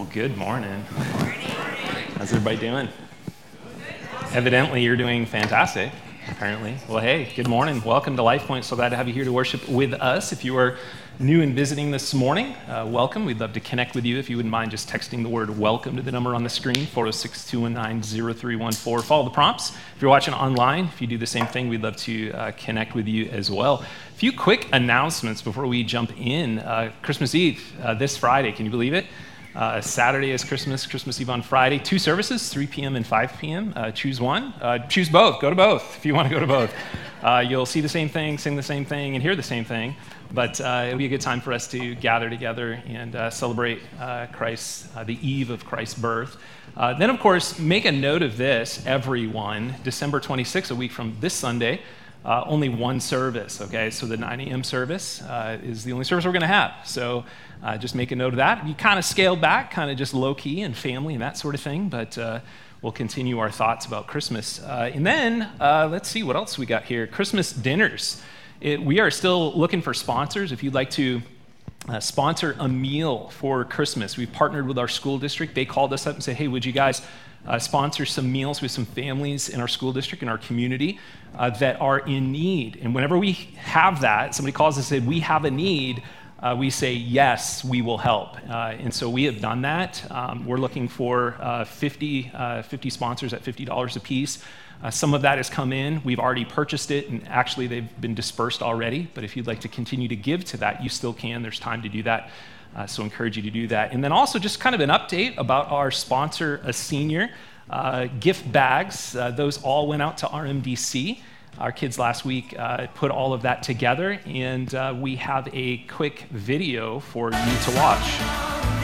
Well, good morning. How's everybody doing? Evidently, you're doing fantastic, apparently. Well, hey, good morning. Welcome to Life Point. So glad to have you here to worship with us. If you are new and visiting this morning, uh, welcome. We'd love to connect with you. If you wouldn't mind just texting the word welcome to the number on the screen, 406 219 0314. Follow the prompts. If you're watching online, if you do the same thing, we'd love to uh, connect with you as well. A few quick announcements before we jump in. Uh, Christmas Eve, uh, this Friday, can you believe it? Uh, Saturday is Christmas, Christmas Eve on Friday. Two services, 3 p.m. and 5 p.m. Uh, choose one. Uh, choose both. Go to both if you want to go to both. Uh, you'll see the same thing, sing the same thing, and hear the same thing. But uh, it'll be a good time for us to gather together and uh, celebrate Christ, the eve of Christ's birth. then, of course, make a note of this, everyone. December 26th, a week from this Sunday, uh, only one service, okay? So the 9 a.m. service uh, is the only service we're going to have. So uh, just make a note of that. You kind of scaled back, kind of just low key and family and that sort of thing, but uh, we'll continue our thoughts about Christmas. Uh, and then uh, let's see what else we got here Christmas dinners. It, we are still looking for sponsors. If you'd like to uh, sponsor a meal for Christmas, we've partnered with our school district. They called us up and said, hey, would you guys uh, sponsor some meals with some families in our school district, in our community uh, that are in need? And whenever we have that, somebody calls us and said, we have a need, uh, we say, yes, we will help. Uh, and so we have done that. Um, we're looking for uh, 50, uh, 50 sponsors at $50 a piece. Uh, some of that has come in. We've already purchased it, and actually, they've been dispersed already. But if you'd like to continue to give to that, you still can. There's time to do that. Uh, so, encourage you to do that. And then also, just kind of an update about our sponsor, a senior. gift bags, those all went out to RMDC. Our kids last week uh, put all of that together, and uh, we have a quick video for you to watch.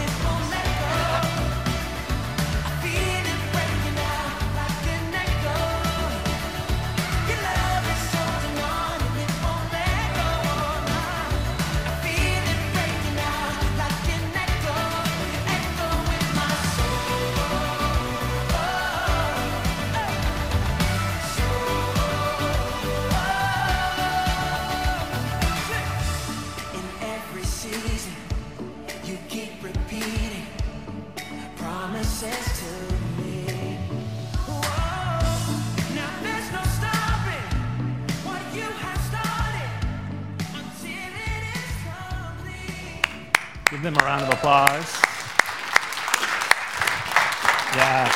Give them a round of applause. Yeah.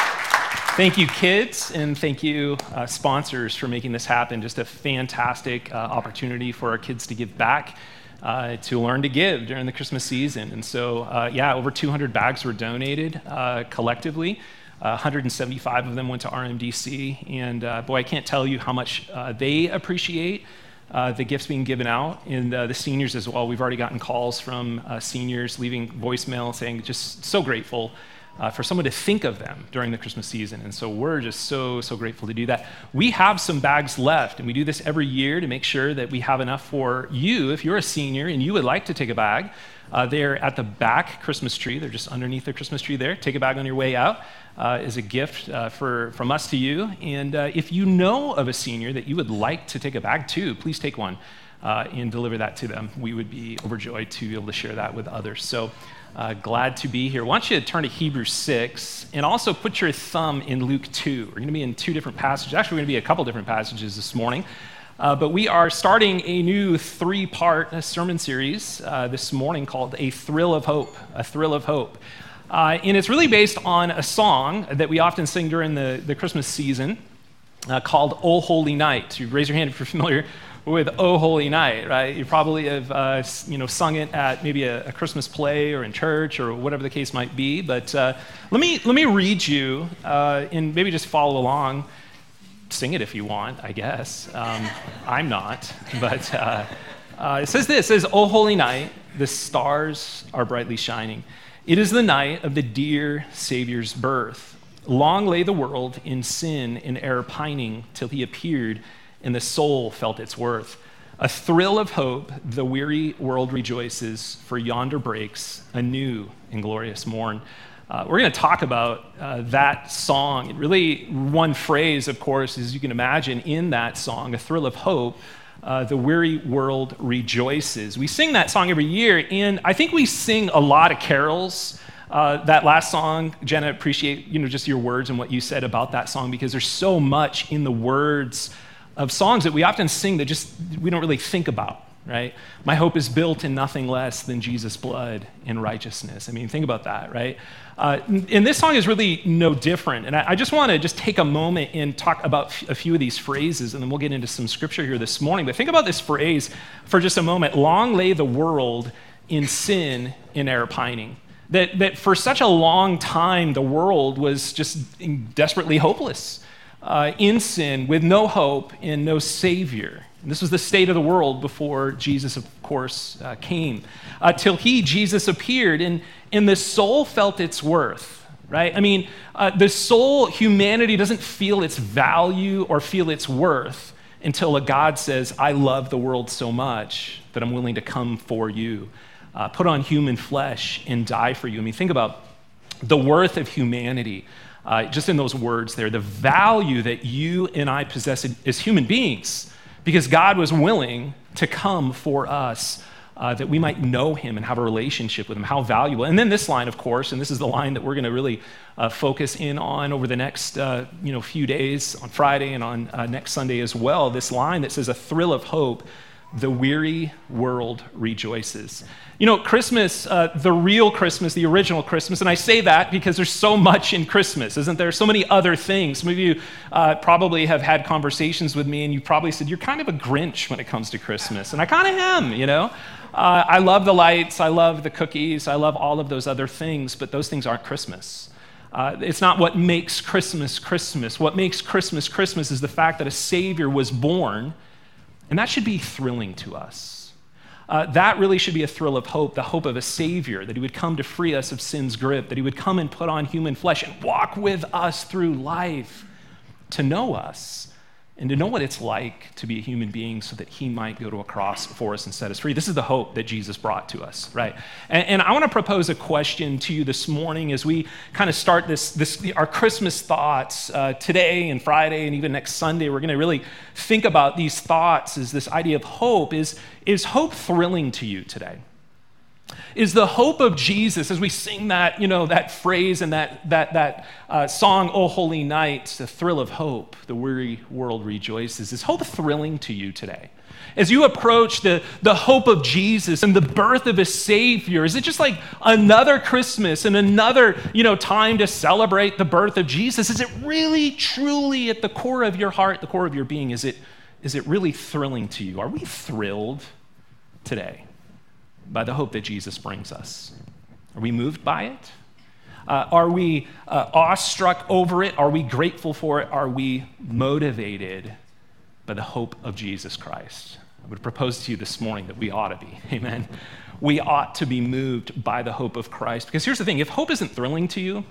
Thank you, kids, and thank you, uh, sponsors, for making this happen. Just a fantastic uh, opportunity for our kids to give back, uh, to learn to give during the Christmas season. And so, uh, yeah, over 200 bags were donated uh, collectively. 175 of them went to RMDC. And uh, boy, I can't tell you how much they appreciate uh, the gifts being given out, and uh, the seniors as well. We've already gotten calls from uh, seniors leaving voicemail saying just so grateful uh, for someone to think of them during the Christmas season. And so we're just so, so grateful to do that. We have some bags left, and we do this every year to make sure that we have enough for you if you're a senior and you would like to take a bag. Uh, they're at the back Christmas tree. They're just underneath the Christmas tree there. Take a bag on your way out uh, is a gift uh, for, from us to you. And uh, if you know of a senior that you would like to take a bag to, please take one uh, and deliver that to them. We would be overjoyed to be able to share that with others. So uh, glad to be here. Why don't you turn to Hebrews 6 and also put your thumb in Luke 2. We're going to be in two different passages. Actually, we're going to be a couple different passages this morning. Uh, but we are starting a new three part sermon series uh, this morning called A Thrill of Hope. A Thrill of Hope. Uh, and it's really based on a song that we often sing during the, the Christmas season uh, called Oh Holy Night. You raise your hand if you're familiar with Oh Holy Night, right? You probably have uh, you know, sung it at maybe a, a, Christmas play or in church or whatever the case might be. But uh, let, me, let me read you uh, and maybe just follow along. Sing it if you want, I guess. Um, I'm not. But uh, it says this it says, Oh Holy Night, the stars are brightly shining. It is the night of the dear Savior's birth. Long lay the world in sin and error pining till he appeared, and the soul felt its worth. A thrill of hope, the weary world rejoices, for yonder breaks a new and glorious morn. Uh, we're going to talk about uh, that song. Really, one phrase, of course, as you can imagine, in that song, a thrill of hope, uh, the weary world rejoices. We sing that song every year, and I think we sing a lot of carols uh, that last song, Jenna, appreciate you know just your words and what you said about that song because there's so much in the words of songs that we often sing that just we don't really think about right? My hope is built in nothing less than Jesus' blood and righteousness. I mean, think about that, right? Uh, and this song is really no different. And I, I just want to just take a moment and talk about a few of these phrases, and then we'll get into some scripture here this morning. But think about this phrase for just a moment. Long lay the world in sin in error pining. That, that for such a long time, the world was just desperately hopeless, uh, in sin, with no hope and no Savior. And this was the state of the world before Jesus, of course, uh, came. Uh, till he, Jesus, appeared, and, and the soul felt its worth, right? I mean, uh, the soul, humanity doesn't feel its value or feel its worth until a God says, I love the world so much that I'm willing to come for you, uh, put on human flesh, and die for you. I mean, think about the worth of humanity. Uh, just in those words there, the value that you and I possess as human beings because God was willing to come for us uh, that we might know him and have a relationship with him. How valuable. And then this line, of course, and this is the line that we're going to really uh, focus in on over the next uh, you know, few days on Friday and on uh, next Sunday as well. This line that says, A thrill of hope the weary world rejoices. You know, Christmas, uh, the real Christmas, the original Christmas, and I say that because there's so much in Christmas, isn't there? So many other things. Some of you uh, probably have had conversations with me, and you probably said, You're kind of a Grinch when it comes to Christmas. And I kind of am, you know? Uh, I love the lights, I love the cookies, I love all of those other things, but those things aren't Christmas. Uh, it's not what makes Christmas Christmas. What makes Christmas Christmas is the fact that a Savior was born and that should be thrilling to us. Uh, that really should be a thrill of hope, the hope of a Savior, that He would come to free us of sin's grip, that He would come and put on human flesh and walk with us through life to know us and to know what it's like to be a human being so that he might go to a cross for us and set us free. This is the hope that Jesus brought to us, right? And, and I want to propose a question to you this morning as we kind of start this, this our Christmas thoughts uh, today and Friday and even next Sunday. We're going to really think about these thoughts as this idea of hope. Is, is hope thrilling to you today? Is the hope of Jesus as we sing that, you know, that phrase and that, that, that uh, song, O Holy Night, the thrill of hope, the weary world rejoices. Is hope thrilling to you today? As you approach the, the hope of Jesus and the birth of a Savior, is it just like another Christmas and another you know, time to celebrate the birth of Jesus? Is it really, truly at the core of your heart, the core of your being, is it, is it really thrilling to you? Are we thrilled today? By the hope that Jesus brings us? Are we moved by it? Uh, are we uh, awestruck over it? Are we grateful for it? Are we motivated by the hope of Jesus Christ? I would propose to you this morning that we ought to be. Amen. We ought to be moved by the hope of Christ. Because here's the thing if hope isn't thrilling to you,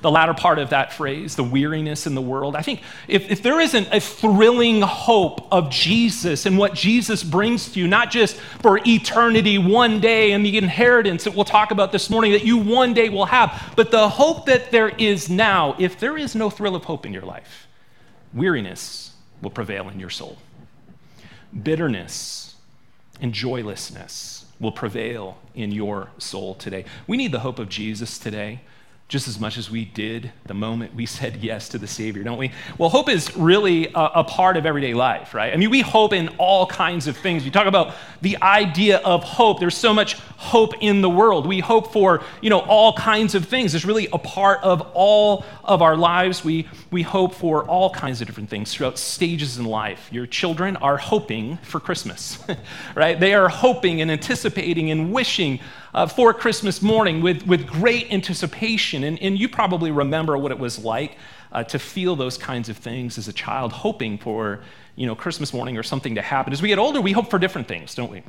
the latter part of that phrase, the weariness in the world. I think if, if there isn't a thrilling hope of Jesus and what Jesus brings to you, not just for eternity one day and the inheritance that we'll talk about this morning that you one day will have, but the hope that there is now, if there is no thrill of hope in your life, weariness will prevail in your soul. Bitterness and joylessness will prevail in your soul today. We need the hope of Jesus today just as much as we did the moment we said yes to the Savior, don't we? Well, hope is really a, a, part of everyday life, right? I mean, we hope in all kinds of things. You talk about the idea of hope. There's so much hope in the world. We hope for, you know, all kinds of things. It's really a part of all of our lives. We, we hope for all kinds of different things throughout stages in life. Your children are hoping for Christmas, right? They are hoping and anticipating and wishing uh, for Christmas morning with, with great anticipation. And, and you probably remember what it was like uh, to feel those kinds of things as a child, hoping for you know, Christmas morning or something to happen. As we get older, we hope for different things, don't we?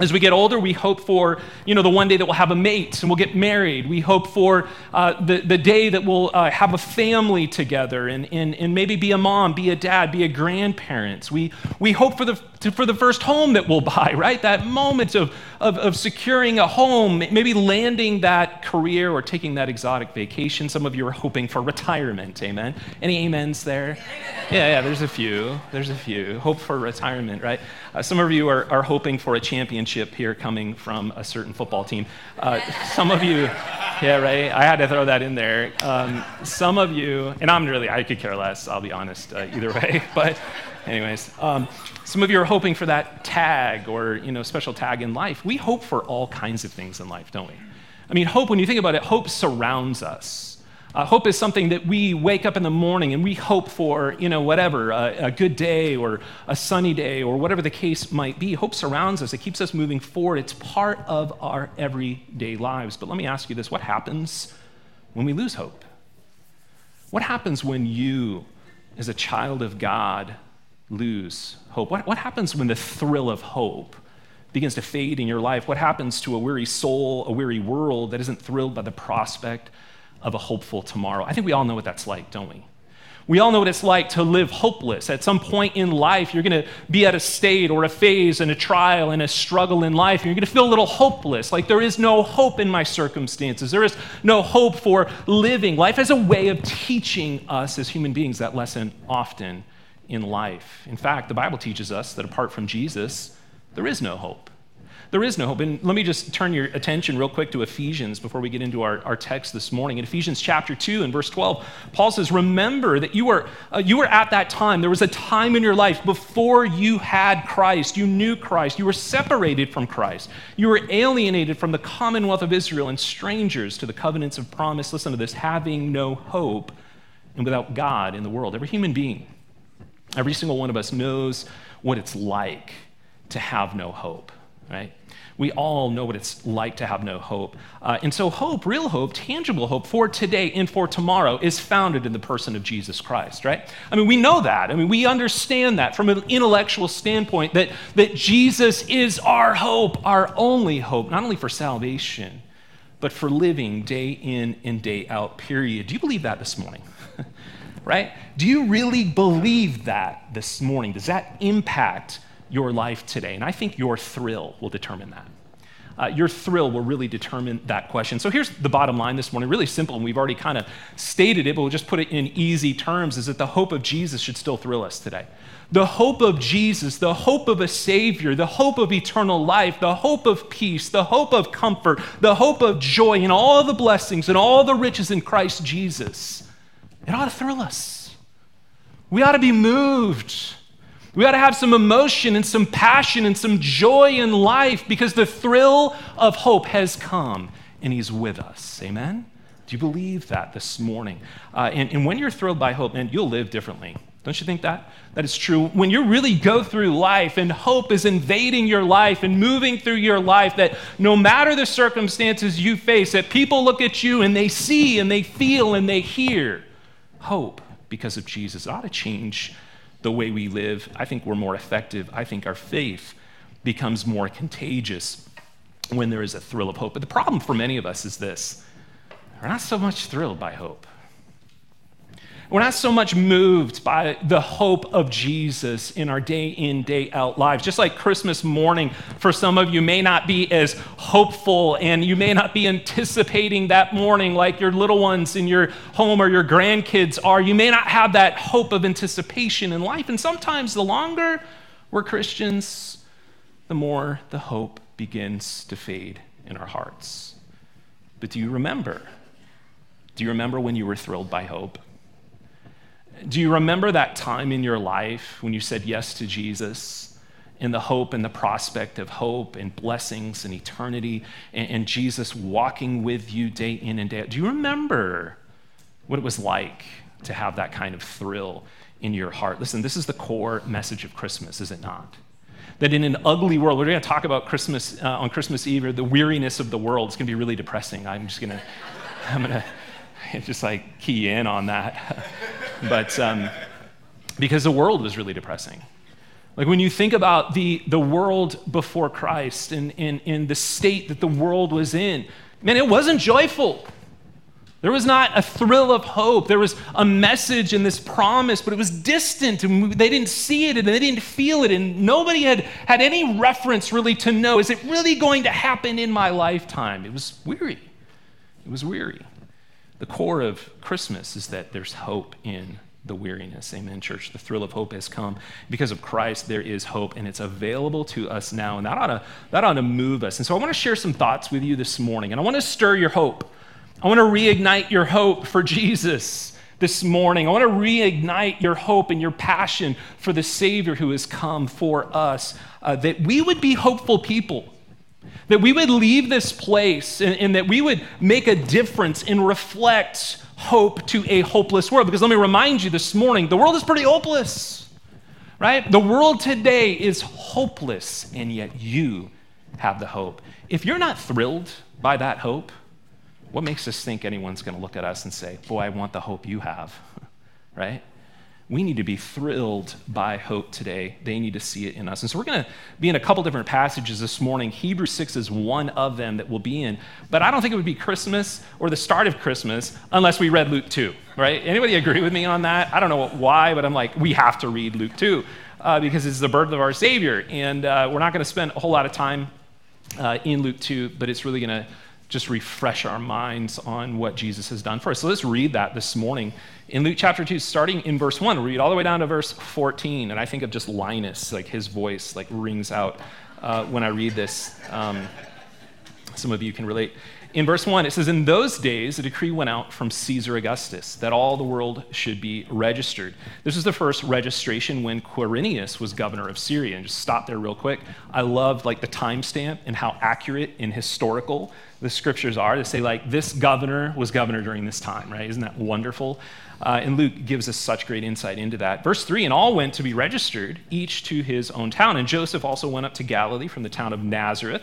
As we get older, we hope for, you know, the one day that we'll have a mate and we'll get married. We hope for uh, the, the day that we'll uh, have a family together and, and, and maybe be a mom, be a dad, be a grandparent. We, we hope for the to, for the first home that we'll buy, right? That moment of, of, of, securing a home, maybe landing that career or taking that exotic vacation. Some of you are hoping for retirement, amen? Any amens there? Yeah, yeah, there's a few. There's a few. Hope for retirement, right? Uh, some of you are, are hoping for a championship here coming from a certain football team. Uh, some of you, yeah, right? I had to throw that in there. Um, some of you, and I'm really, I could care less, I'll be honest, uh, either way, but anyways. Um, some of you are hoping for that tag or, you know, special tag in life. We hope for all kinds of things in life, don't we? I mean, hope, when you think about it, hope surrounds us. Uh, hope is something that we wake up in the morning and we hope for, you know, whatever, a, a, good day or a sunny day or whatever the case might be. Hope surrounds us, it keeps us moving forward. It's part of our everyday lives. But let me ask you this what happens when we lose hope? What happens when you, as a child of God, lose hope? What, what happens when the thrill of hope begins to fade in your life? What happens to a weary soul, a weary world that isn't thrilled by the prospect of a hopeful tomorrow? I think we all know what that's like, don't we? We all know what it's like to live hopeless. At some point in life, you're going to be at a state or a phase and a trial and a struggle in life, and you're going to feel a little hopeless, like there is no hope in my circumstances. There is no hope for living. Life has a way of teaching us as human beings that lesson often in life. In fact, the Bible teaches us that apart from Jesus, there is no hope. There is no hope. And let me just turn your attention real quick to Ephesians before we get into our, our text this morning. In Ephesians chapter 2 and verse 12, Paul says, Remember that you were, uh, you were at that time. There was a time in your life before you had Christ. You knew Christ. You were separated from Christ. You were alienated from the commonwealth of Israel and strangers to the covenants of promise. Listen to this having no hope and without God in the world. Every human being Every single one of us knows what it's like to have no hope, right? We all know what it's like to have no hope. Uh, and so, hope, real hope, tangible hope for today and for tomorrow is founded in the person of Jesus Christ, right? I mean, we know that. I mean, we understand that from an intellectual standpoint that, that Jesus is our hope, our only hope, not only for salvation, but for living day in and day out, period. Do you believe that this morning? right? Do you really believe that this morning? Does that impact your life today? And I think your thrill will determine that. Uh, your thrill will really determine that question. So here's the bottom line this morning, really simple, and we've already kind of stated it, but we'll just put it in easy terms is that the hope of Jesus should still thrill us today. The hope of Jesus, the hope of a Savior, the hope of eternal life, the hope of peace, the hope of comfort, the hope of joy, and all the blessings and all the riches in Christ Jesus it ought to thrill us. We ought to be moved. We ought to have some emotion and some passion and some joy in life because the thrill of hope has come and He's with us. Amen? Do you believe that this morning? Uh, and, and when you're thrilled by hope, man, you'll live differently. Don't you think that? That is true. When you really go through life and hope is invading your life and moving through your life, that no matter the circumstances you face, that people look at you and they see and they feel and they hear hope because of Jesus. Ought to change the way we live. I think we're more effective. I think our faith becomes more contagious when there is a thrill of hope. But the problem for many of us is this we're not so much thrilled by hope. We're not so much moved by the hope of Jesus in our day in, day out lives. Just like Christmas morning, for some of you, may not be as hopeful and you may not be anticipating that morning like your little ones in your home or your grandkids are. You may not have that hope of anticipation in life. And sometimes the longer we're Christians, the more the hope begins to fade in our hearts. But do you remember? Do you remember when you were thrilled by hope? Do you remember that time in your life when you said yes to Jesus in the hope and the prospect of hope and blessings and eternity and, and Jesus walking with you day in and day out? Do you remember what it was like to have that kind of thrill in your heart? Listen, this is the core message of Christmas, is it not? that in an ugly world, we're going to talk about Christmas uh, on Christmas Eve, or the weariness of the world. It's going to be really depressing. I'm just going to, I'm going to just like key in on that. but um, because the world was really depressing. Like when you think about the, the world before Christ and in, in the state that the world was in, man, it wasn't joyful. There was not a thrill of hope. There was a message and this promise, but it was distant and they didn't see it and they didn't feel it. And nobody had had any reference really to know is it really going to happen in my lifetime? It was weary. It was weary. The core of Christmas is that there's hope in the weariness. Amen, church. The thrill of hope has come. Because of Christ, there is hope, and it's available to us now. And that ought to, that ought to move us. And so I want to share some thoughts with you this morning, and I want to stir your hope. I want to reignite your hope for Jesus this morning. I want to reignite your hope and your passion for the Savior who has come for us, uh, that we would be hopeful people. That we would leave this place and, and that we would make a difference and reflect hope to a hopeless world. Because let me remind you this morning the world is pretty hopeless, right? The world today is hopeless, and yet you have the hope. If you're not thrilled by that hope, what makes us think anyone's going to look at us and say, Boy, I want the hope you have? right? We need to be thrilled by hope today. They need to see it in us. And so we're going to be in a couple different passages this morning. Hebrews 6 is one of them that we'll be in. But I don't think it would be Christmas or the start of Christmas unless we read Luke 2, right? Anybody agree with me on that? I don't know why, but I'm like, we have to read Luke 2 uh, because it's the birth of our Savior. And uh, we're not going to spend a whole lot of time uh, in Luke 2, but it's really going to just refresh our minds on what Jesus has done for us. So let's read that this morning in Luke chapter 2, starting in verse 1. Read all the way down to verse 14. And I think of just Linus, like his voice like rings out uh, when I read this. Um, some of you can relate. In verse 1, it says, In those days, a decree went out from Caesar Augustus that all the world should be registered. This was the first registration when Quirinius was governor of Syria. And just stop there real quick. I love like the timestamp and how accurate and historical the scriptures are to say, like, this governor was governor during this time, right? Isn't that wonderful? Uh, and Luke gives us such great insight into that. Verse 3 And all went to be registered, each to his own town. And Joseph also went up to Galilee from the town of Nazareth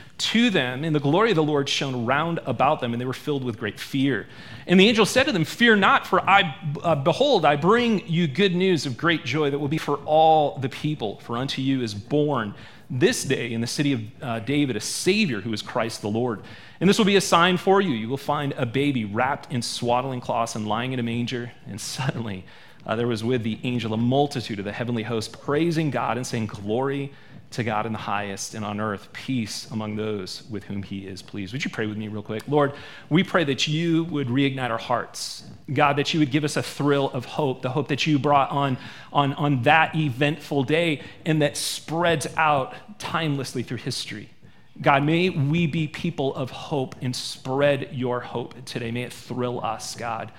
to them, and the glory of the Lord shone round about them, and they were filled with great fear. And the angel said to them, Fear not, for I, uh, behold, I bring you good news of great joy that will be for all the people. For unto you is born this day in the city of uh, David a Savior who is Christ the Lord. And this will be a sign for you. You will find a baby wrapped in swaddling cloths and lying in a manger. And suddenly uh, there was with the angel a multitude of the heavenly host praising God and saying, Glory to God in the highest, and on earth peace among those with whom he is pleased. Would you pray with me, real quick? Lord, we pray that you would reignite our hearts. God, that you would give us a thrill of hope, the hope that you brought on, on, on that eventful day and that spreads out timelessly through history. God, may we be people of hope and spread your hope today. May it thrill us, God.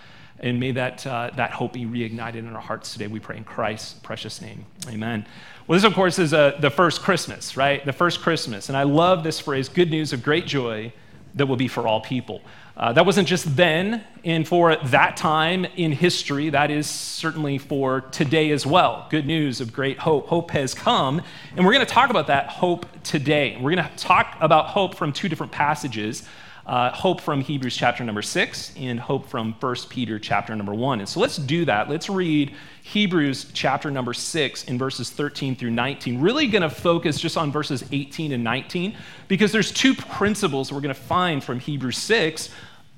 And may that, uh, that hope be reignited in our hearts today. We pray in Christ's precious name. Amen. Well, this, of course, is uh, the first Christmas, right? The first Christmas. And I love this phrase good news of great joy that will be for all people. Uh, that wasn't just then and for that time in history, that is certainly for today as well. Good news of great hope. Hope has come, and we're going to talk about that hope today. We're going to talk about hope from two different passages uh, hope from Hebrews chapter number six and hope from 1 Peter chapter number one. And so let's do that. Let's read Hebrews chapter number six in verses 13 through 19. Really going to focus just on verses 18 and 19 because there's two principles we're going to find from Hebrews 6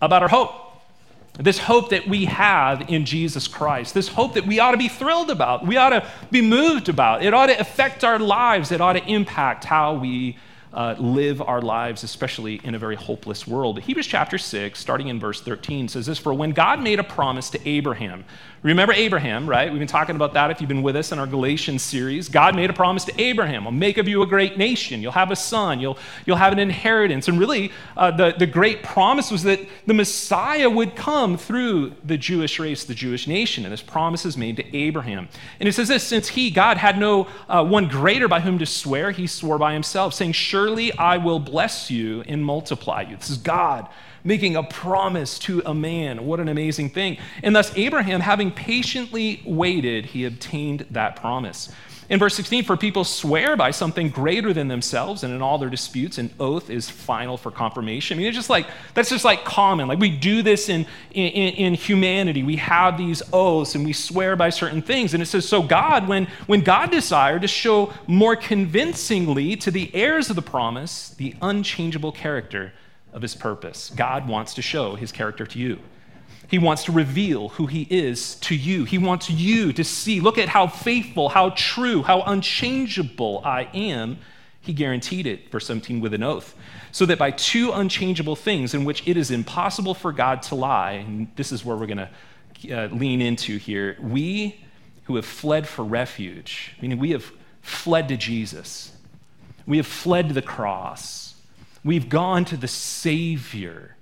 about our hope. This hope that we have in Jesus Christ, this hope that we ought to be thrilled about, we ought to be moved about. It ought to affect our lives, it ought to impact how we uh, live our lives, especially in a very hopeless world. Hebrews chapter 6, starting in verse 13, says this For when God made a promise to Abraham, Remember Abraham, right? We've been talking about that if you've been with us in our Galatians series. God made a promise to Abraham I'll make of you a great nation. You'll have a son, you'll, you'll have an inheritance. And really, uh, the, the great promise was that the Messiah would come through the Jewish race, the Jewish nation. And this promise is made to Abraham. And it says this since he, God, had no uh, one greater by whom to swear, he swore by himself, saying, Surely I will bless you and multiply you. This is God making a promise to a man. What an amazing thing. And thus, Abraham, having patiently waited, he obtained that promise. In verse 16, for people swear by something greater than themselves, and in all their disputes, an oath is final for confirmation. I mean, it's just like, that's just like common. Like we do this in, in, in humanity. We have these oaths and we swear by certain things. And it says, so God, when, when God desired to show more convincingly to the heirs of the promise the unchangeable character of his purpose, God wants to show his character to you. He wants to reveal who He is to you. He wants you to see, look at how faithful, how true, how unchangeable I am. He guaranteed it, verse 17, with an oath. So that by two unchangeable things in which it is impossible for God to lie, and this is where we're going to uh, lean into here, we who have fled for refuge, meaning we have fled to Jesus, we have fled to the cross, we've gone to the Savior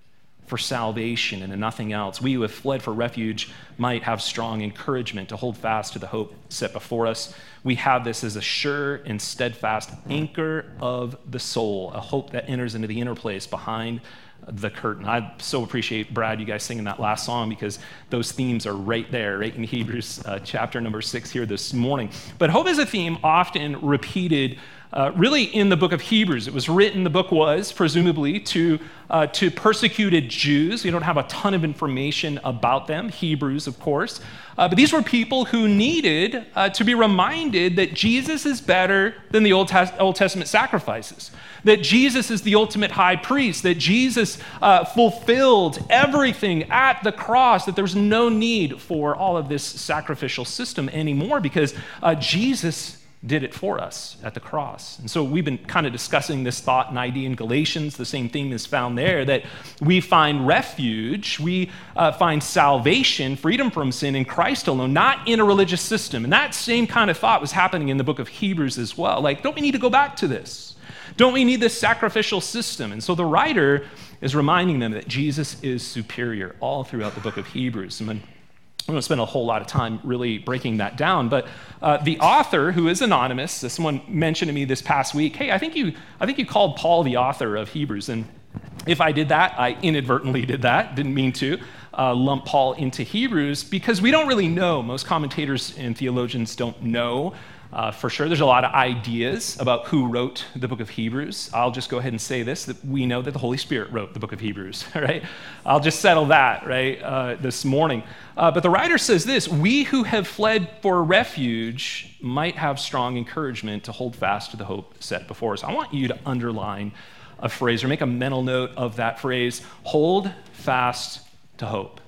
for salvation and nothing else. We who have fled for refuge might have strong encouragement to hold fast to the hope set before us. We have this as a sure and steadfast anchor of the soul, a hope that enters into the inner place behind the curtain. I so appreciate Brad, you guys singing that last song because those themes are right there, right in Hebrews uh, chapter number six here this morning. But hope is a theme often repeated uh, really in the book of Hebrews. It was written, the book was, presumably, to, uh, to persecuted Jews. We don't have a ton of information about them, Hebrews, of course. Uh, but these were people who needed uh, to be reminded that Jesus is better than the Old, Old, Testament sacrifices, that Jesus is the ultimate high priest, that Jesus uh, fulfilled everything at the cross, that there's no need for all of this sacrificial system anymore because uh, Jesus did it for us at the cross. And so we've been kind of discussing this thought and idea in Galatians. The same theme is found there that we find refuge, we uh, find salvation, freedom from sin in Christ alone, not in a religious system. And that same kind of thought was happening in the book of Hebrews as well. Like, don't we need to go back to this? Don't we need this sacrificial system? And so the writer is reminding them that Jesus is superior all throughout the book of Hebrews. And I'm going to spend a whole lot of time really breaking that down. But uh, the author, who is anonymous, someone mentioned to me this past week, hey, I think, you, I think you called Paul the author of Hebrews. And if I did that, I inadvertently did that, didn't mean to uh, lump Paul into Hebrews because we don't really know. Most commentators and theologians don't know uh, for sure. There's a lot of ideas about who wrote the book of Hebrews. I'll just go ahead and say this that we know that the Holy Spirit wrote the book of Hebrews, right? I'll just settle that, right, uh, this morning. Uh, but the writer says this We who have fled for refuge might have strong encouragement to hold fast to the hope set before us. I want you to underline a phrase or make a mental note of that phrase hold fast to hope.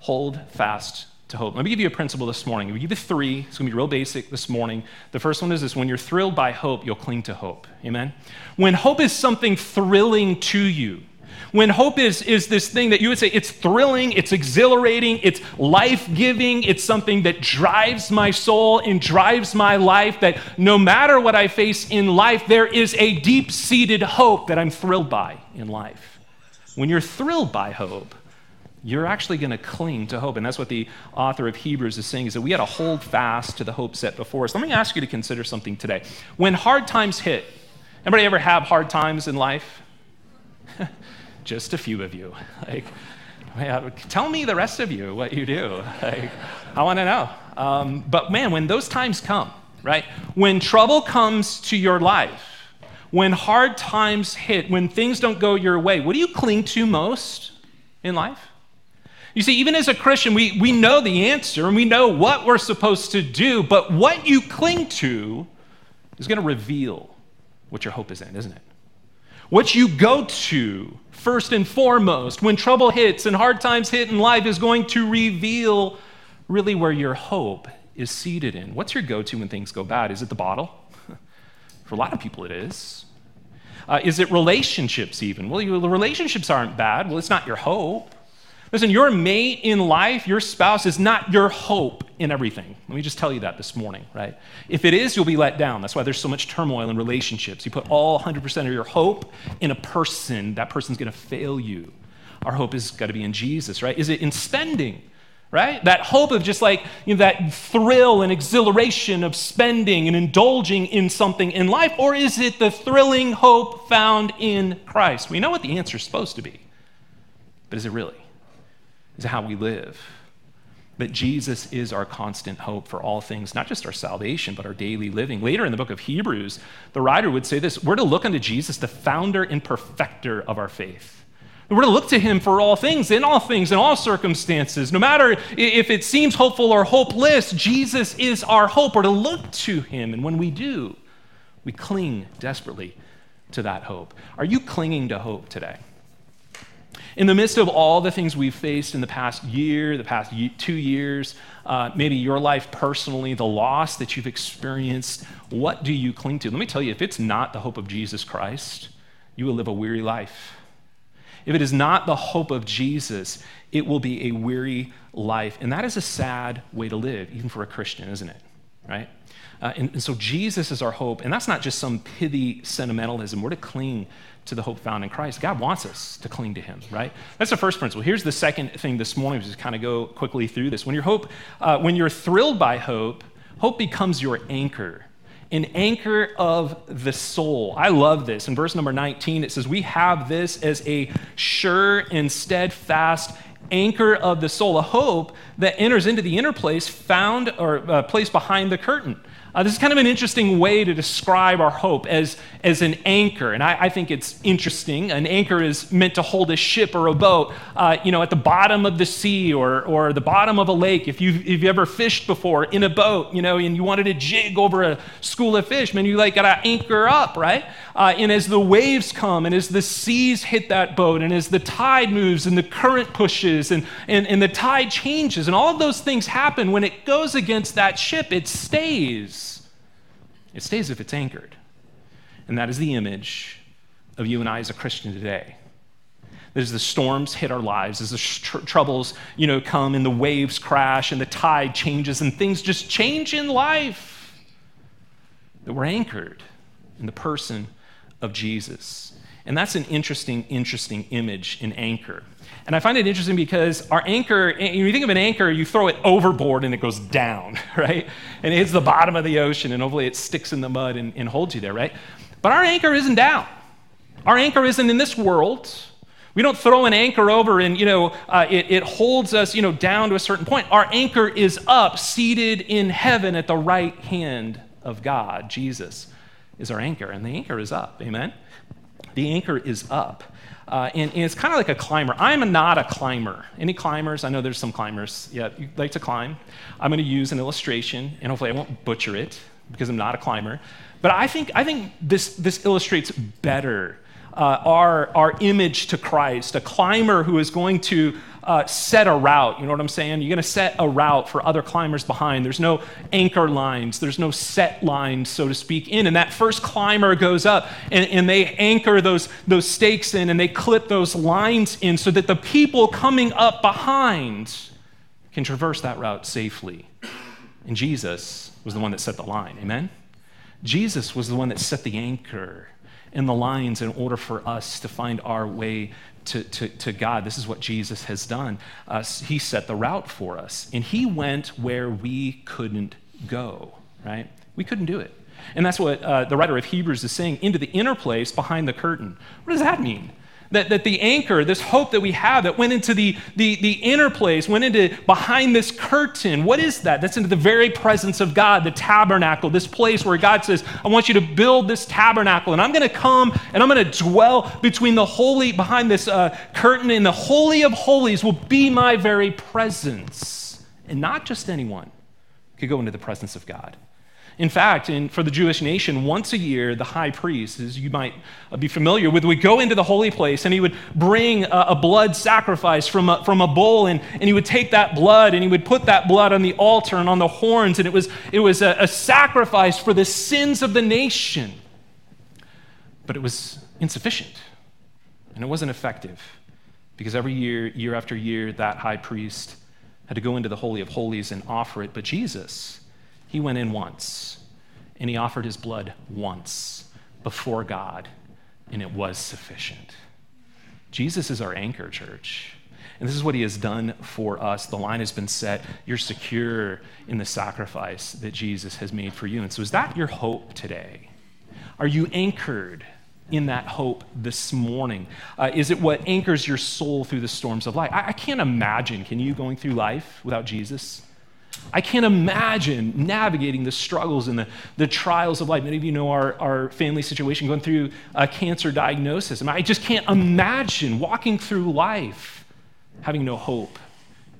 Hold fast to hope. Let me give you a principle this morning. We give you three. It's going to be real basic this morning. The first one is this when you're thrilled by hope, you'll cling to hope. Amen? When hope is something thrilling to you, when hope is, is this thing that you would say it's thrilling, it's exhilarating, it's life giving, it's something that drives my soul and drives my life, that no matter what I face in life, there is a deep seated hope that I'm thrilled by in life. When you're thrilled by hope, you're actually going to cling to hope. And that's what the author of Hebrews is saying is that we got to hold fast to the hope set before us. Let me ask you to consider something today. When hard times hit, anybody ever have hard times in life? Just a few of you. Like, tell me the rest of you what you do. Like, I want to know. Um, but man, when those times come, right? When trouble comes to your life, when hard times hit, when things don't go your way, what do you cling to most in life? You see, even as a Christian, we, we know the answer and we know what we're supposed to do, but what you cling to is going to reveal what your hope is in, isn't it? What you go to first and foremost when trouble hits and hard times hit in life is going to reveal really where your hope is seated in. What's your go to when things go bad? Is it the bottle? For a lot of people, it is. Uh, is it relationships, even? Well, the relationships aren't bad. Well, it's not your hope. Listen, your mate in life, your spouse, is not your hope in everything. Let me just tell you that this morning, right? If it is, you'll be let down. That's why there's so much turmoil in relationships. You put all 100% of your hope in a person, that person's going to fail you. Our hope has got to be in Jesus, right? Is it in spending? Right? That hope of just like you know, that thrill and exhilaration of spending and indulging in something in life, or is it the thrilling hope found in Christ? We know what the answer is supposed to be. But is it really? Is how we live? That Jesus is our constant hope for all things, not just our salvation, but our daily living. Later in the book of Hebrews, the writer would say this We're to look unto Jesus, the founder and perfecter of our faith. We're to look to him for all things, in all things, in all circumstances. No matter if it seems hopeful or hopeless, Jesus is our hope. We're to look to him. And when we do, we cling desperately to that hope. Are you clinging to hope today? In the midst of all the things we've faced in the past year, the past two years, uh, maybe your life personally, the loss that you've experienced, what do you cling to? Let me tell you, if it's not the hope of Jesus Christ, you will live a weary life. If it is not the hope of Jesus, it will be a weary life. And that is a sad way to live, even for a Christian, isn't it? Right? Uh, and, and so Jesus is our hope. And that's not just some pithy sentimentalism. We're to cling to the hope found in Christ. God wants us to cling to Him, right? That's the first principle. Here's the second thing this morning, just kind of go quickly through this. When you're hope, uh, when you're thrilled by hope, hope becomes your anchor an anchor of the soul. I love this. In verse number 19, it says, We have this as a sure and steadfast anchor of the soul, a hope that enters into the inner place found or uh, placed behind the curtain. Uh, this is kind of an interesting way to describe our hope as, as an anchor. And I, I think it's interesting. An anchor is meant to hold a ship or a boat, uh, you know, at the bottom of the sea or, or the bottom of a lake. If you've, if you ever fished before in a boat, you know, and you wanted to jig over a school of fish, man, you like got to anchor up, right? Uh, and as the waves come and as the seas hit that boat and as the tide moves and the current pushes and, and, and the tide changes and all those things happen, when it goes against that ship, it stays. It stays if it's anchored. And that is the image of you and I as a Christian today. As the storms hit our lives, as the tr- troubles, you know, come and the waves crash and the tide changes and things just change in life, that we're anchored in the person of Jesus. And that's an interesting, interesting image, an anchor. And I find it interesting because our anchor, you think of an anchor, you throw it overboard and it goes down, right? And it hits the bottom of the ocean and hopefully it sticks in the mud and, and holds you there, right? But our anchor isn't down. Our anchor isn't in this world. We don't throw an anchor over and, you know, uh, it, it holds us, you know, down to a certain point. Our anchor is up, seated in heaven at the right hand of God, Jesus is our anchor, and the anchor is up. Amen? The anchor is up. Uh, and, and, it's kind of like a climber. I'm not a climber. Any climbers? I know there's some climbers. Yeah, you like to climb. I'm going to use an illustration, and hopefully I won't butcher it because I'm not a climber. But I think, I think this, this illustrates better uh, our, our image to Christ, a climber who is going to uh, set a route. You know what I'm saying? You're going to set a route for other climbers behind. There's no anchor lines, there's no set lines, so to speak, in. And that first climber goes up and, and they anchor those, those stakes in and they clip those lines in so that the people coming up behind can traverse that route safely. And Jesus was the one that set the line. Amen? Jesus was the one that set the anchor and the lines in order for us to find our way to, to, to God. This is what Jesus has done. Uh, he set the route for us, and He went where we couldn't go, right? We couldn't do it. And that's what uh, the writer of Hebrews is saying into the inner place behind the curtain. What does that mean? That, that the anchor, this hope that we have that went into the, the, the inner place, went into behind this curtain. What is that? That's into the very presence of God, the tabernacle, this place where God says, I want you to build this tabernacle, and I'm going to come and I'm going to dwell between the holy, behind this uh, curtain, and the Holy of Holies will be my very presence. And not just anyone could go into the presence of God. In fact, in, for the Jewish nation, once a year, the high priest, as you might uh, be familiar with, would go into the holy place and he would bring a, a blood sacrifice from a, from a bull, and, and he would take that blood and he would put that blood on the altar and on the horns, and it was, it was a, a sacrifice for the sins of the nation. But it was insufficient, and it wasn't effective because every year, year after year, that high priest had to go into the Holy of Holies and offer it. But Jesus, he went in once, and he offered his blood once before God, and it was sufficient. Jesus is our anchor, church. And this is what he has done for us. The line has been set. You're secure in the sacrifice that Jesus has made for you. And so, is that your hope today? Are you anchored in that hope this morning? Uh, is it what anchors your soul through the storms of life? I, I can't imagine, can you, going through life without Jesus? I can't imagine navigating the struggles and the, the trials of life. Many of you know our, our family situation, going through a cancer diagnosis. I, I just can't imagine walking through life having no hope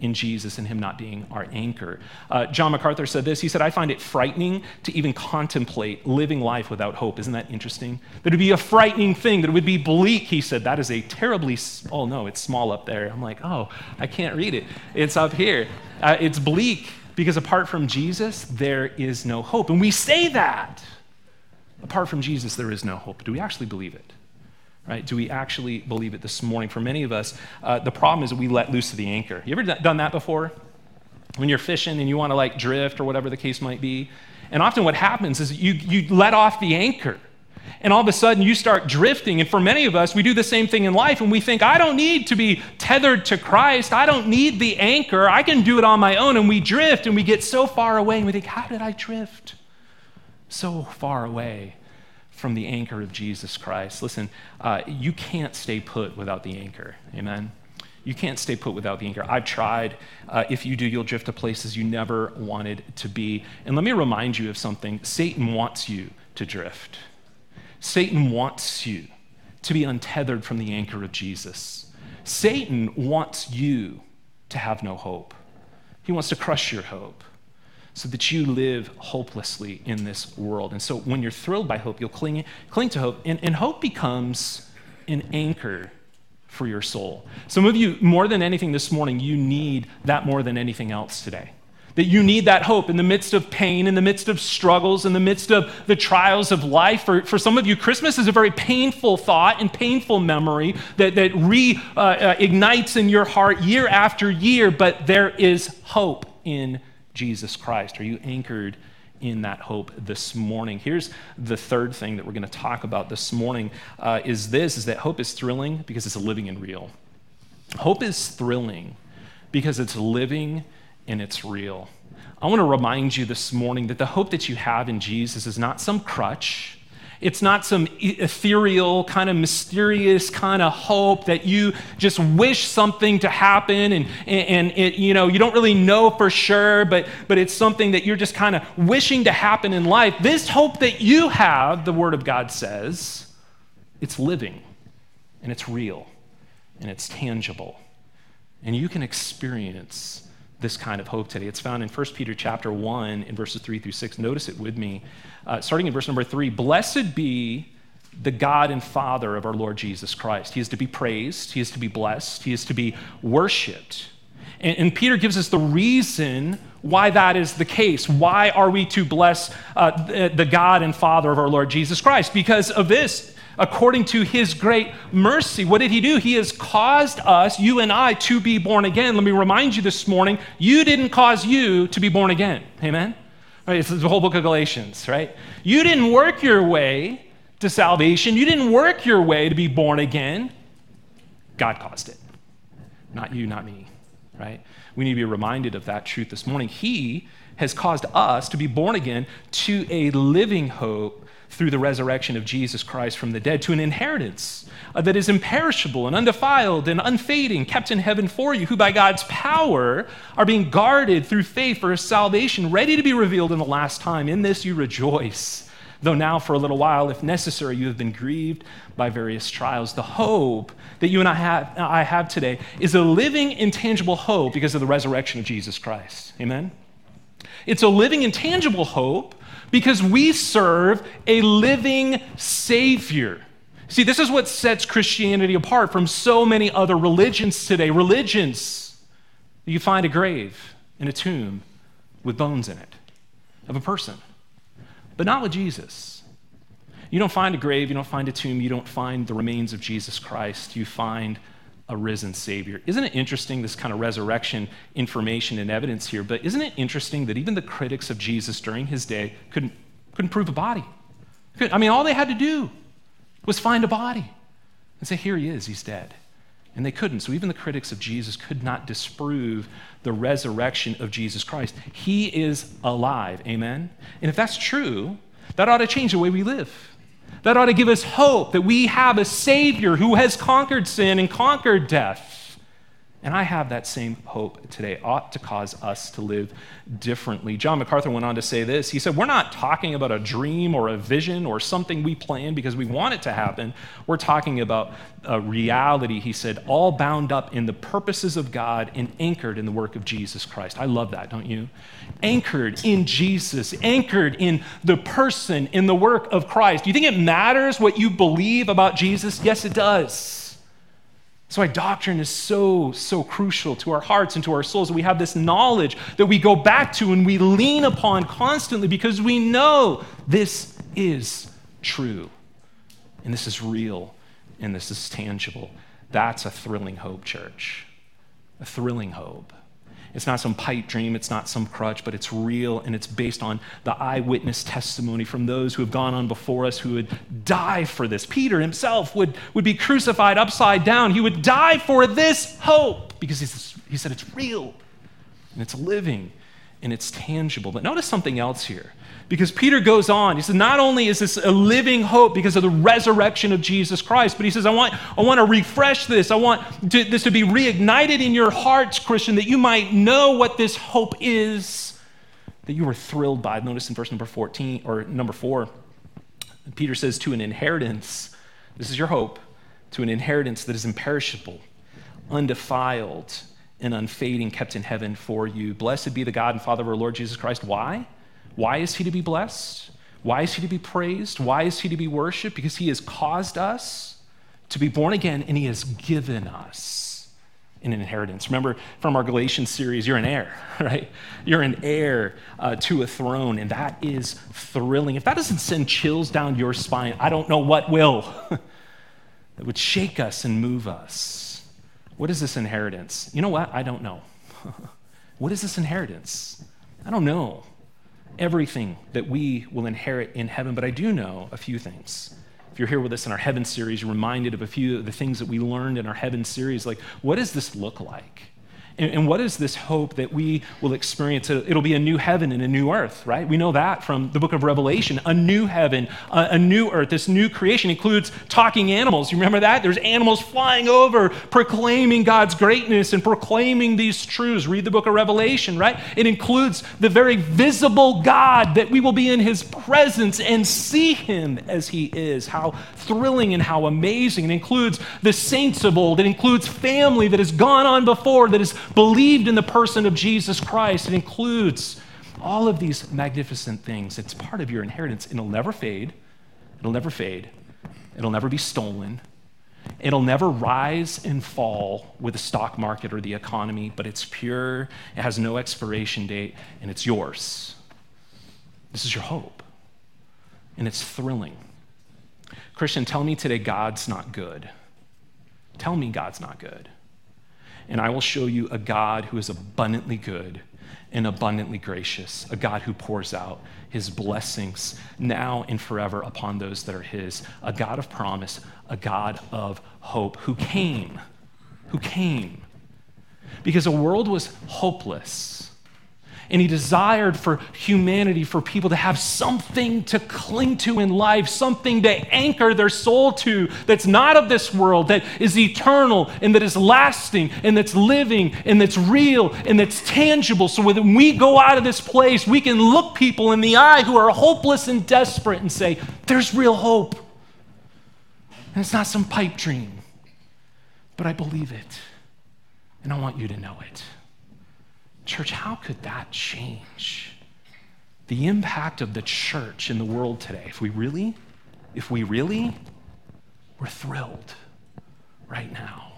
in Jesus and Him not being our anchor. Uh, John MacArthur said this. He said, I find it frightening to even contemplate living life without hope. Isn't that interesting? That would be a frightening thing, that it would be bleak. He said, That is a terribly, oh no, it's small up there. I'm like, Oh, I can't read it. It's up here. Uh, it's bleak because apart from Jesus, there is no hope. And we say that. Apart from Jesus, there is no hope. Do we actually believe it? Right? Do we actually believe it this morning? For many of us, uh, the problem is we let loose of the anchor. You ever done that before? When you're fishing and you want to like drift or whatever the case might be. And often what happens is you, you let off the anchor and all of a sudden you start drifting. And for many of us, we do the same thing in life and we think, I don't need to be tethered to Christ. I don't need the anchor. I can do it on my own. And we drift and we get so far away and we think, how did I drift so far away? From the anchor of Jesus Christ. Listen, uh, you can't stay put without the anchor. Amen. You can't stay put without the anchor. I've tried. Uh, if you do, you'll drift to places you never wanted to be. And let me remind you of something Satan wants you to drift. Satan wants you to be untethered from the anchor of Jesus. Satan wants you to have no hope. He wants to crush your hope so that you live hopelessly in this world. And so when you're thrilled by hope, you'll cling, cling to hope, and, and hope becomes an anchor for your soul. Some of you, more than anything this morning, you need that more than anything else today. That you need that hope in the midst of pain, in the midst of struggles, in the midst of the trials of life. For, for some of you, Christmas is a very painful thought and painful memory that, that reignites uh, uh, in your heart year after year, but there is hope in Jesus Christ. Are you anchored in that hope this morning? Here's the third thing that we're going to talk about this morning uh, is this, is that hope is thrilling because it's living and real. Hope is thrilling because it's living and it's real. I want to remind you this morning that the hope that you have in Jesus is not some crutch. It's not some ethereal, kind of mysterious kind of hope that you just wish something to happen and, and it, you know, you don't really know for sure, but, but it's something that you're just kind of wishing to happen in life. This hope that you have, the Word of God says, it's living and it's real and it's tangible. And you can experience this kind of hope today. It's found in 1 Peter chapter 1 in verses 3 through 6. Notice it with me. Uh, starting in verse number 3 Blessed be the God and Father of our Lord Jesus Christ. He is to be praised, He is to be blessed, He is to be worshiped. And, and Peter gives us the reason why that is the case. Why are we to bless uh, the, the God and Father of our Lord Jesus Christ? Because of this according to his great mercy. What did he do? He has caused us, you and I, to be born again. Let me remind you this morning you didn't cause you to be born again. Amen? Right, it's the whole book of Galatians, right? You didn't work your way to salvation, you didn't work your way to be born again. God caused it. Not you, not me, right? We need to be reminded of that truth this morning. He has caused us to be born again to a living hope through the resurrection of Jesus Christ from the dead to an inheritance uh, that is imperishable and undefiled and unfading, kept in heaven for you, who by God's power are being guarded through faith for salvation, ready to be revealed in the last time. In this you rejoice. Though now, for a little while, if necessary, you have been grieved by various trials. The hope that you and I have, I have today is a living, intangible hope because of the resurrection of Jesus Christ. Amen? It's a living, intangible hope because we serve a living Savior. See, this is what sets Christianity apart from so many other religions today. Religions, you find a grave and a tomb with bones in it of a person, but not with Jesus. You don't find a grave, you don't find a tomb, you don't find the remains of Jesus Christ. You find a risen Savior. Isn't it interesting, this kind of resurrection information and evidence here? But isn't it interesting that even the critics of Jesus during his day couldn't, couldn't prove a body? I mean, all they had to do was find a body and say, here he is, he's dead. And they couldn't. So even the critics of Jesus could not disprove the resurrection of Jesus Christ. He is alive. Amen? And if that's true, that ought to change the way we live. That ought to give us hope that we have a Savior who has conquered sin and conquered death. And I have that same hope today, ought to cause us to live differently. John MacArthur went on to say this. He said, We're not talking about a dream or a vision or something we plan because we want it to happen. We're talking about a reality, he said, all bound up in the purposes of God and anchored in the work of Jesus Christ. I love that, don't you? Anchored in Jesus, anchored in the person, in the work of Christ. Do you think it matters what you believe about Jesus? Yes, it does. That's why doctrine is so, so crucial to our hearts and to our souls. We have this knowledge that we go back to and we lean upon constantly because we know this is true. And this is real and this is tangible. That's a thrilling hope, church. A thrilling hope. It's not some pipe dream, it's not some crutch, but it's real and it's based on the eyewitness testimony from those who have gone on before us who would die for this. Peter himself would, would be crucified upside down. He would die for this hope because he said it's real and it's living and it's tangible. But notice something else here. Because Peter goes on, he says, not only is this a living hope because of the resurrection of Jesus Christ, but he says, I want, I want to refresh this. I want to, this to be reignited in your hearts, Christian, that you might know what this hope is that you were thrilled by. Notice in verse number 14 or number 4, Peter says, to an inheritance, this is your hope, to an inheritance that is imperishable, undefiled, and unfading, kept in heaven for you. Blessed be the God and Father of our Lord Jesus Christ. Why? Why is he to be blessed? Why is he to be praised? Why is he to be worshiped? Because he has caused us to be born again and he has given us an inheritance. Remember from our Galatians series, you're an heir, right? You're an heir uh, to a throne, and that is thrilling. If that doesn't send chills down your spine, I don't know what will. that would shake us and move us. What is this inheritance? You know what? I don't know. what is this inheritance? I don't know everything that we will inherit in heaven, but I do know a few things. If you're here with us in our heaven series, you're reminded of a few of the things that we learned in our heaven series. Like, what does this look like? And, and, what is this hope that we will experience? It'll be a new heaven and a new earth, right? We know that from the book of Revelation. A new heaven, a, a new earth. This new creation includes talking animals. You remember that? There's animals flying over, proclaiming God's greatness and proclaiming these truths. Read the book of Revelation, right? It includes the very visible God that we will be in his presence and see him as he is. How thrilling and how amazing. It includes the saints of old. It includes family that has gone on before, that is believed in the person of Jesus Christ. It includes all of these magnificent things. It's part of your inheritance. It'll never fade. It'll never fade. It'll never be stolen. It'll never rise and fall with the stock market or the economy, but it's pure, it has no expiration date, and it's yours. This is your hope. And it's thrilling. Christian, tell me today God's not good. Tell me God's not good and I will show you a God who is abundantly good and abundantly gracious, a God who pours out his blessings now and forever upon those that are his, a God of promise, a God of hope, who came, who came. Because a world was hopeless and he desired for humanity, for people to have something to cling to in life, something to anchor their soul to that's not of this world, that is eternal and that is lasting and that's living and that's real and that's tangible. So when we go out of this place, we can look people in the eye who are hopeless and desperate and say, There's real hope. And it's not some pipe dream, but I believe it. And I want you to know it. Church, how could that change the impact of the church in the world today? If we really, if we really were thrilled right now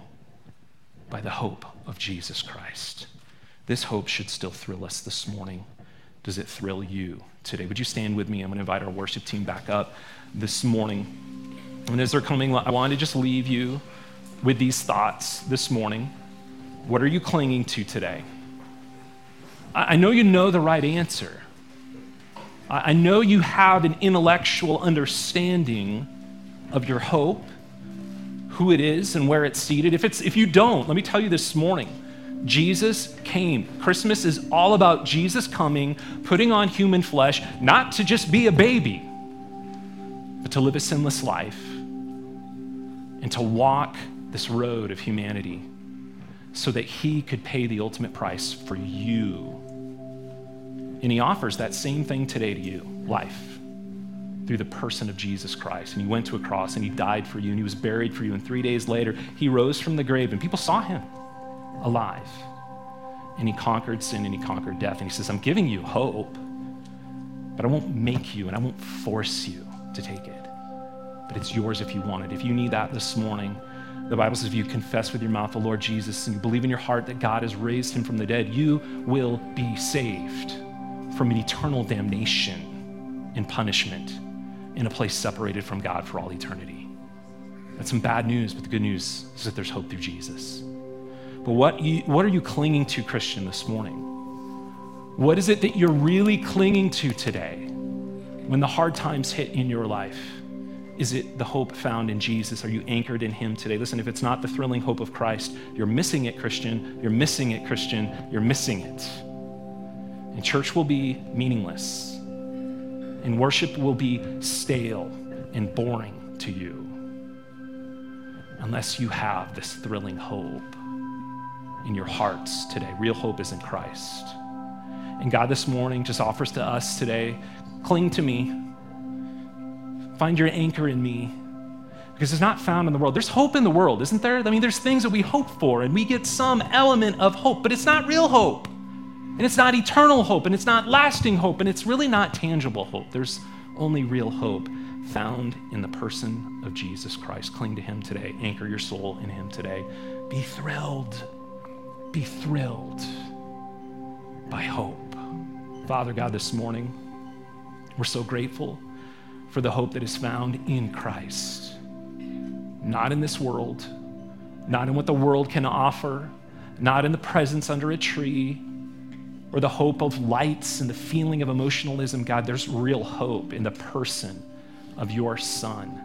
by the hope of Jesus Christ. This hope should still thrill us this morning. Does it thrill you today? Would you stand with me? I'm going to invite our worship team back up this morning. And as they're coming, I want to just leave you with these thoughts this morning. What are you clinging to today? I know you know the right answer. I know you have an intellectual understanding of your hope, who it is, and where it's seated. If, it's, if you don't, let me tell you this morning Jesus came. Christmas is all about Jesus coming, putting on human flesh, not to just be a baby, but to live a sinless life and to walk this road of humanity so that he could pay the ultimate price for you. And he offers that same thing today to you life through the person of Jesus Christ. And he went to a cross and he died for you and he was buried for you. And three days later, he rose from the grave and people saw him alive. And he conquered sin and he conquered death. And he says, I'm giving you hope, but I won't make you and I won't force you to take it. But it's yours if you want it. If you need that this morning, the Bible says if you confess with your mouth the Lord Jesus and you believe in your heart that God has raised him from the dead, you will be saved from an eternal damnation and punishment in a place separated from God for all eternity. That's some bad news, but the good news is that there's hope through Jesus. But what, you, what are you clinging to, Christian, this morning? What is it that you're really clinging to today when the hard times hit in your life? Is it the hope found in Jesus? Are you anchored in Him today? Listen, if it's not the thrilling hope of Christ, you're missing it, Christian. You're missing it, Christian. You're missing it. And church will be meaningless, and worship will be stale and boring to you unless you have this thrilling hope in your hearts today. Real hope is in Christ. And God this morning just offers to us today cling to me Find your anchor in me because it's not found in the world. There's hope in the world, isn't there? I mean, there's things that we hope for and we get some element of hope, but it's not real hope. And it's not eternal hope and it's not lasting hope and it's really not tangible hope. There's only real hope found in the person of Jesus Christ. Cling to him today. Anchor your soul in him today. Be thrilled. Be thrilled by hope. Father God, this morning, we're so grateful for the hope that is found in Christ. Not in this world, not in what the world can offer, not in the presence under a tree, or the hope of lights and the feeling of emotionalism. God, there's real hope in the person of your Son.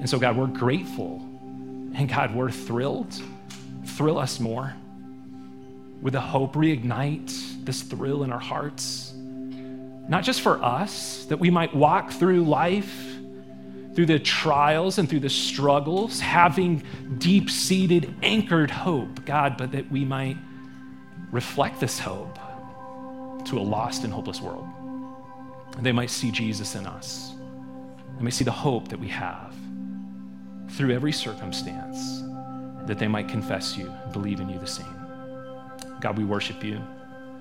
And so, God, we're grateful. And God, we're thrilled. Thrill us more with the hope, reignite this thrill in our hearts not just for us, that we might walk through life, through the trials and through the struggles, having deep seated, anchored hope, God, but that we might reflect this hope to a lost and hopeless world. And they might see Jesus in us. They might see the hope that we have through every circumstance, that they might confess you believe in you the same. God, we worship you.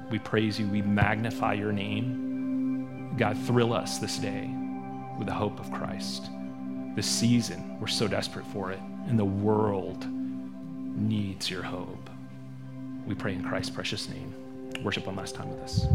We praise you. We magnify your name. God, thrill us this day with the hope of Christ. This season, we're so desperate for it, and the world needs your hope. We pray in Christ's precious name. Worship one last time with us.